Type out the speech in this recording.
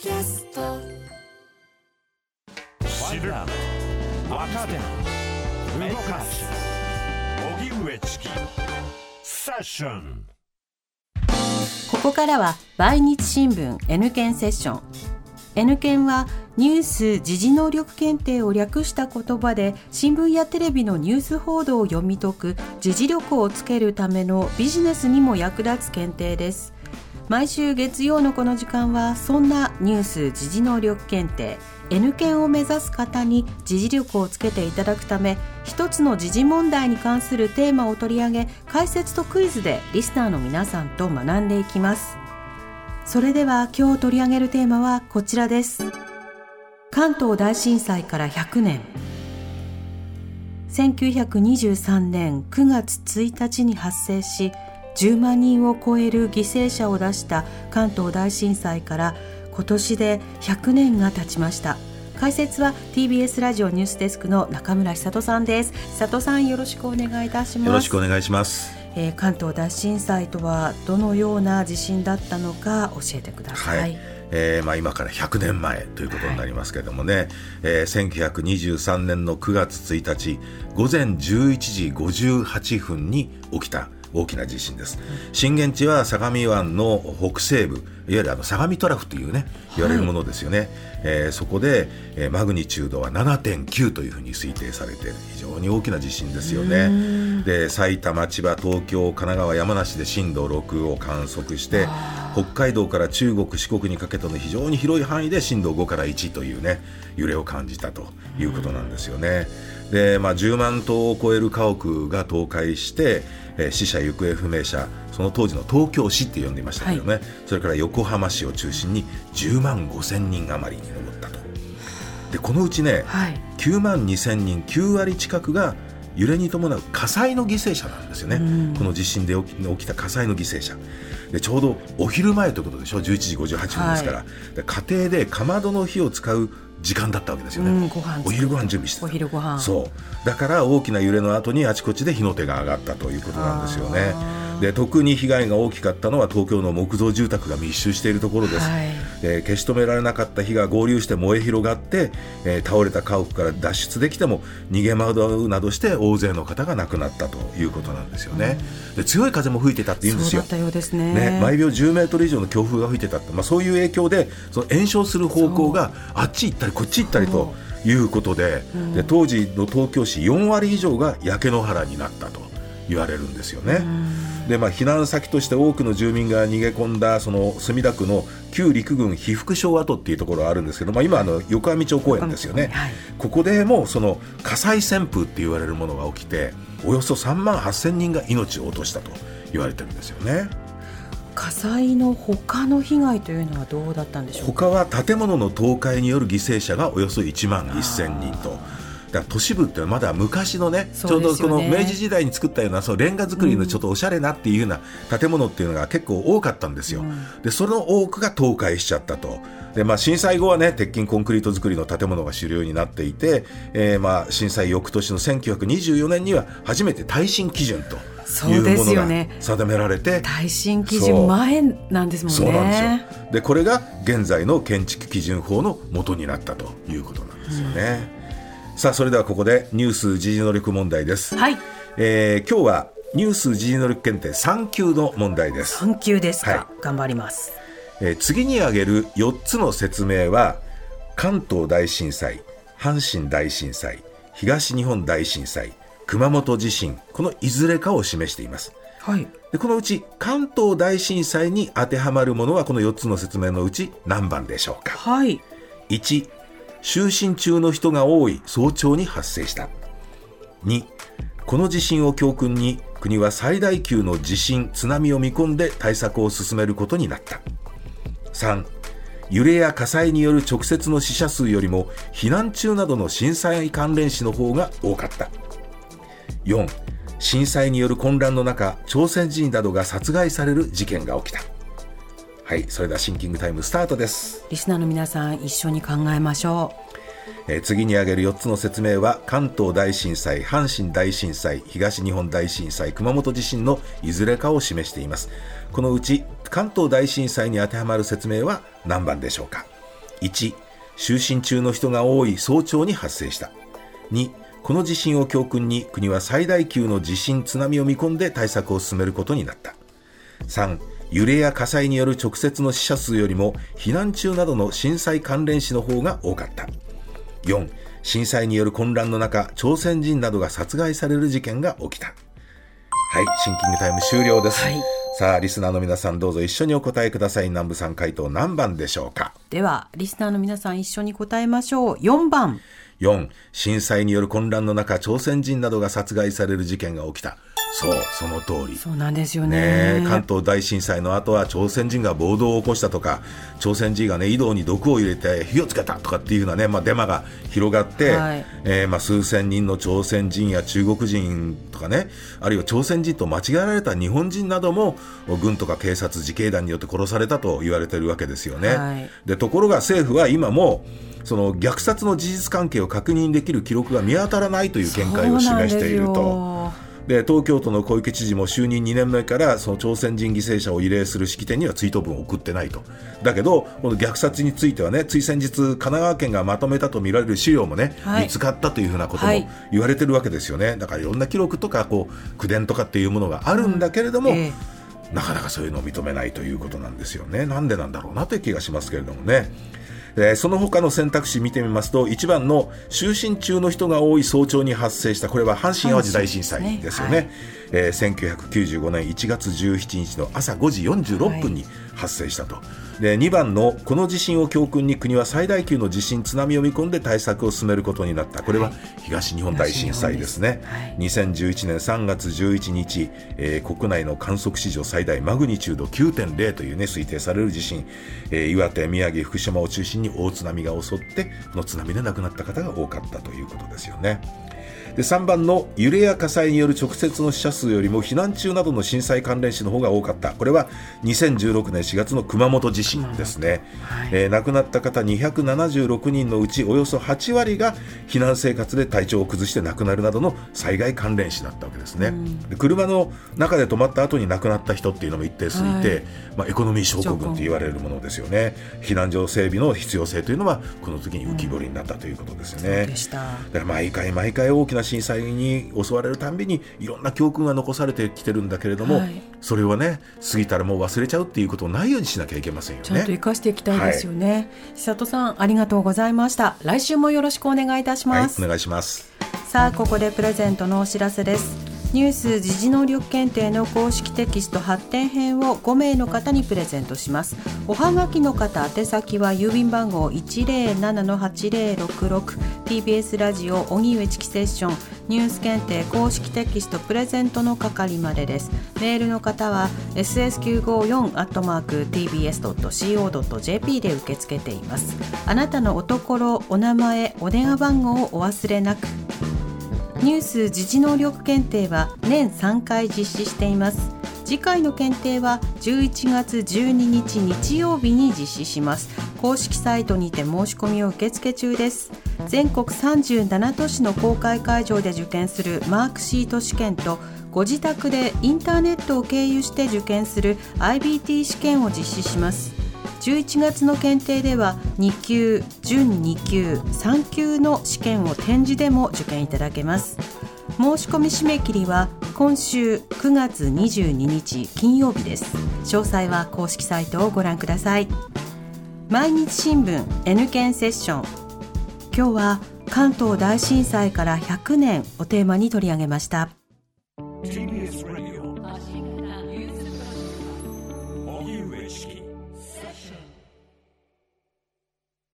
キャスト。知る若手動かす。荻上チキ。セッション。ここからは毎日新聞 N 検セッション。N 検はニュース・時事能力検定を略した言葉で新聞やテレビのニュース報道を読み解く時事力をつけるためのビジネスにも役立つ検定です毎週月曜のこの時間はそんなニュース・時事能力検定 N 検を目指す方に時事力をつけていただくため一つの時事問題に関するテーマを取り上げ解説とクイズでリスナーの皆さんと学んでいきます。それでは今日取り上げるテーマはこちらです。関東大震災から100年。1923年9月1日に発生し10万人を超える犠牲者を出した関東大震災から今年で100年が経ちました。解説は TBS ラジオニュースデスクの中村久人さんです。久人さんよろしくお願いいたします。よろしくお願いします。えー、関東大震災とはどのような地震だったのか教えてください、はい。えーまあ、今から100年前ということになりますけれどもね、はい、えー、1923年の9月1日午前11時58分に起きた大きな地震です。震源地は相模湾の北西部、いわゆるあの相模トラフというね、言われるものですよね。はい、えー、そこで、えー、マグニチュードは7.9というふうに推定されて非常に大きな地震ですよね。で、埼玉、千葉、東京、神奈川、山梨で震度6を観測して、北海道から中国、四国にかけての非常に広い範囲で震度5から1というね、揺れを感じたということなんですよね。で、まあ、10万棟を超える家屋が倒壊して、えー、死者・行方不明者その当時の東京市って呼んでいましたけどね、はい、それから横浜市を中心に10万5千人余りに上ったと。でこのうちね、はい、9万2千人9割近くが揺れに伴う火災の犠牲者なんですよね、この地震で起きた火災の犠牲者。でちょうどお昼前ということでしょ？11時58分ですから、はい、家庭でかまどの火を使う時間だったわけですよね、うん、お昼ご飯準備してお昼ご飯。そう。だから大きな揺れの後にあちこちで火の手が上がったということなんですよねで特に被害が大きかったのは東京の木造住宅が密集しているところです、はい、で消し止められなかった火が合流して燃え広がって、えー、倒れた家屋から脱出できても逃げ惑うなどして大勢の方が亡くなったということなんですよね、うん、で強い風も吹いてたって言うんですよ。ね、ね、毎秒10メートル以上の強風が吹いてたって、まあ、そういう影響でその延焼する方向があっち行ったりこっち行ったりということでうん、で当時の東京市4割以上が焼け野原になったと言われるんですよね。でまあ、避難先として多くの住民が逃げ込んだその墨田区の旧陸軍被服廠跡っていうところがあるんですけど、まあ、今あの横網町公園ですよね、はい、ここでもその火災旋風って言われるものが起きておよそ3万8000人が命を落としたと言われてるんですよね。火災の他の被害というのはどうだったんでしょう他は建物の倒壊による犠牲者がおよそ1万1000人と。だ都市部ってまだ昔のね、ね、ちょうどこの明治時代に作ったようなそのレンガ造りのちょっとおしゃれなっていうような建物っていうのが結構多かったんですよ。うん、でその多くが倒壊しちゃったと。でまあ、震災後はね鉄筋コンクリート造りの建物が主流になっていて、えー、まあ震災翌年の1924年には初めて耐震基準と。いうものが定められて、ね、耐震基準前なんですもんね。そうなんですよでこれが現在の建築基準法の元になったということなんですよね。うん、さあそれではここでニュース時事能力問題です。はい。えー、今日はニュース時事能力検定3級の問題です。3級ですか、はい、頑張ります。えー、次に挙げる4つの説明は関東大震災、阪神大震災、東日本大震災、熊本地震このいずれかを示しています、はい、でこのうち関東大震災に当てはまるものはこの4つの説明のうち何番でしょうか、はい、1就寝中の人が多い早朝に発生した。2この地震を教訓に国は最大級の地震津波を見込んで対策を進めることになった。3揺れや火災による直接の死者数よりも避難中などの震災関連死の方が多かった。4震災による混乱の中朝鮮人などが殺害される事件が起きた。はいそれではシンキングタイムスタートです。リスナーの皆さん一緒に考えましょう、えー、次に挙げる4つの説明は関東大震災阪神大震災東日本大震災熊本地震のいずれかを示しています。このうち関東大震災に当てはまる説明は何番でしょうか？1就寝中の人が多い早朝に発生した。2この地震を教訓に国は最大級の地震津波を見込んで対策を進めることになった。3揺れや火災による直接の死者数よりも避難中などの震災関連死の方が多かった。4震災による混乱の中朝鮮人などが殺害される事件が起きた。はいシンキングタイム終了です、はい。さあリスナーの皆さんどうぞ一緒にお答えください。南部さん回答何番でしょうか？ではリスナーの皆さん一緒に答えましょう。4番。4震災による混乱の中朝鮮人などが殺害される事件が起きたそうその通り。そうなんですよね。ねえ関東大震災の後は朝鮮人が暴動を起こしたとか朝鮮人が、ね、井戸に毒を入れて火をつけたとかっていうような、ねまあ、デマが広がって、はい。えーまあ、数千人の朝鮮人や中国人とかねあるいは朝鮮人と間違えられた日本人なども軍とか警察自警団によって殺されたと言われているわけですよね。はい。でところが政府は今もその虐殺の事実関係を確認できる記録が見当たらないという見解を示していると。で東京都の小池知事も就任2年目からその朝鮮人犠牲者を慰霊する式典には追悼文を送ってないと。だけどこの虐殺についてはねつい先日神奈川県がまとめたとみられる資料もね、はい。見つかったというふうなこともはい。言われてるわけですよね。だからいろんな記録とかこう口伝とかっていうものがあるんだけれども、ええ。なかなかそういうのを認めないということなんですよね。なんでなんだろうなという気がしますけれどもね。えーその他の選択肢見てみますと1番の就寝中の人が多い早朝に発生したこれは阪神・淡路大震災ですよね。阪神でえー1995年1月17日の朝5時46分に発生したと、で2番のこの地震を教訓に国は最大級の地震津波を見込んで対策を進めることになった。これは東日本大震災ですね、2011年3月11日、えー国内の観測史上最大マグニチュード9.0というね推定される地震、えー岩手宮城福島を中心に大津波が襲ってこの津波で亡くなった方が多かったということですよね。で3番の揺れや火災による直接の死者数よりも避難中などの震災関連死の方が多かった。これは2016年4月の熊本地震ですね、えー亡くなった方276人のうちおよそ8割が避難生活で体調を崩して亡くなるなどの災害関連死だったわけですね、で車の中で止まった後に亡くなった人っていうのも一定数いて、はい。まあ、エコノミー症候群と言われるものですよね。避難所整備の必要性というのはこの時に浮き彫りになったということですよね、でした。だから毎回毎回大きな震災に襲われるたんびにいろんな教訓が残されてきてるんだけれども、はい。それはね過ぎたらもう忘れちゃうっていうことをないようにしなきゃいけませんよちゃんと生ね。かしていきたいですよね、千里さんありがとうございました。来週もよろしくお願いいたしはいます、、お願いします。さあここでプレゼントのお知らせですニュース時事能力検定の公式テキスト発展編を5名の方にプレゼントします。おはがきの方宛先は郵便番号 107-8066TBS ラジオ荻上チキセッション。ニュース検定公式テキストプレゼントの係までです。メールの方は ss954-tbs.co.jp で受け付けています。あなたのおところお名前お電話番号をお忘れなく。ニュース時事能力検定は年3回実施しています。次回の検定は11月12日日曜日に実施します。公式サイトにて申し込みを受付中です。全国37都市の公開会場で受験するマークシート試験とご自宅でインターネットを経由して受験する IBT 試験を実施します。11月の検定では2級、準2級、3級の試験を展示でも受験いただけます。申し込み締め切りは今週9月22日金曜日です。詳細は公式サイトをご覧ください。毎日新聞 N 検セッション。今日は関東大震災から100年をテーマに取り上げました。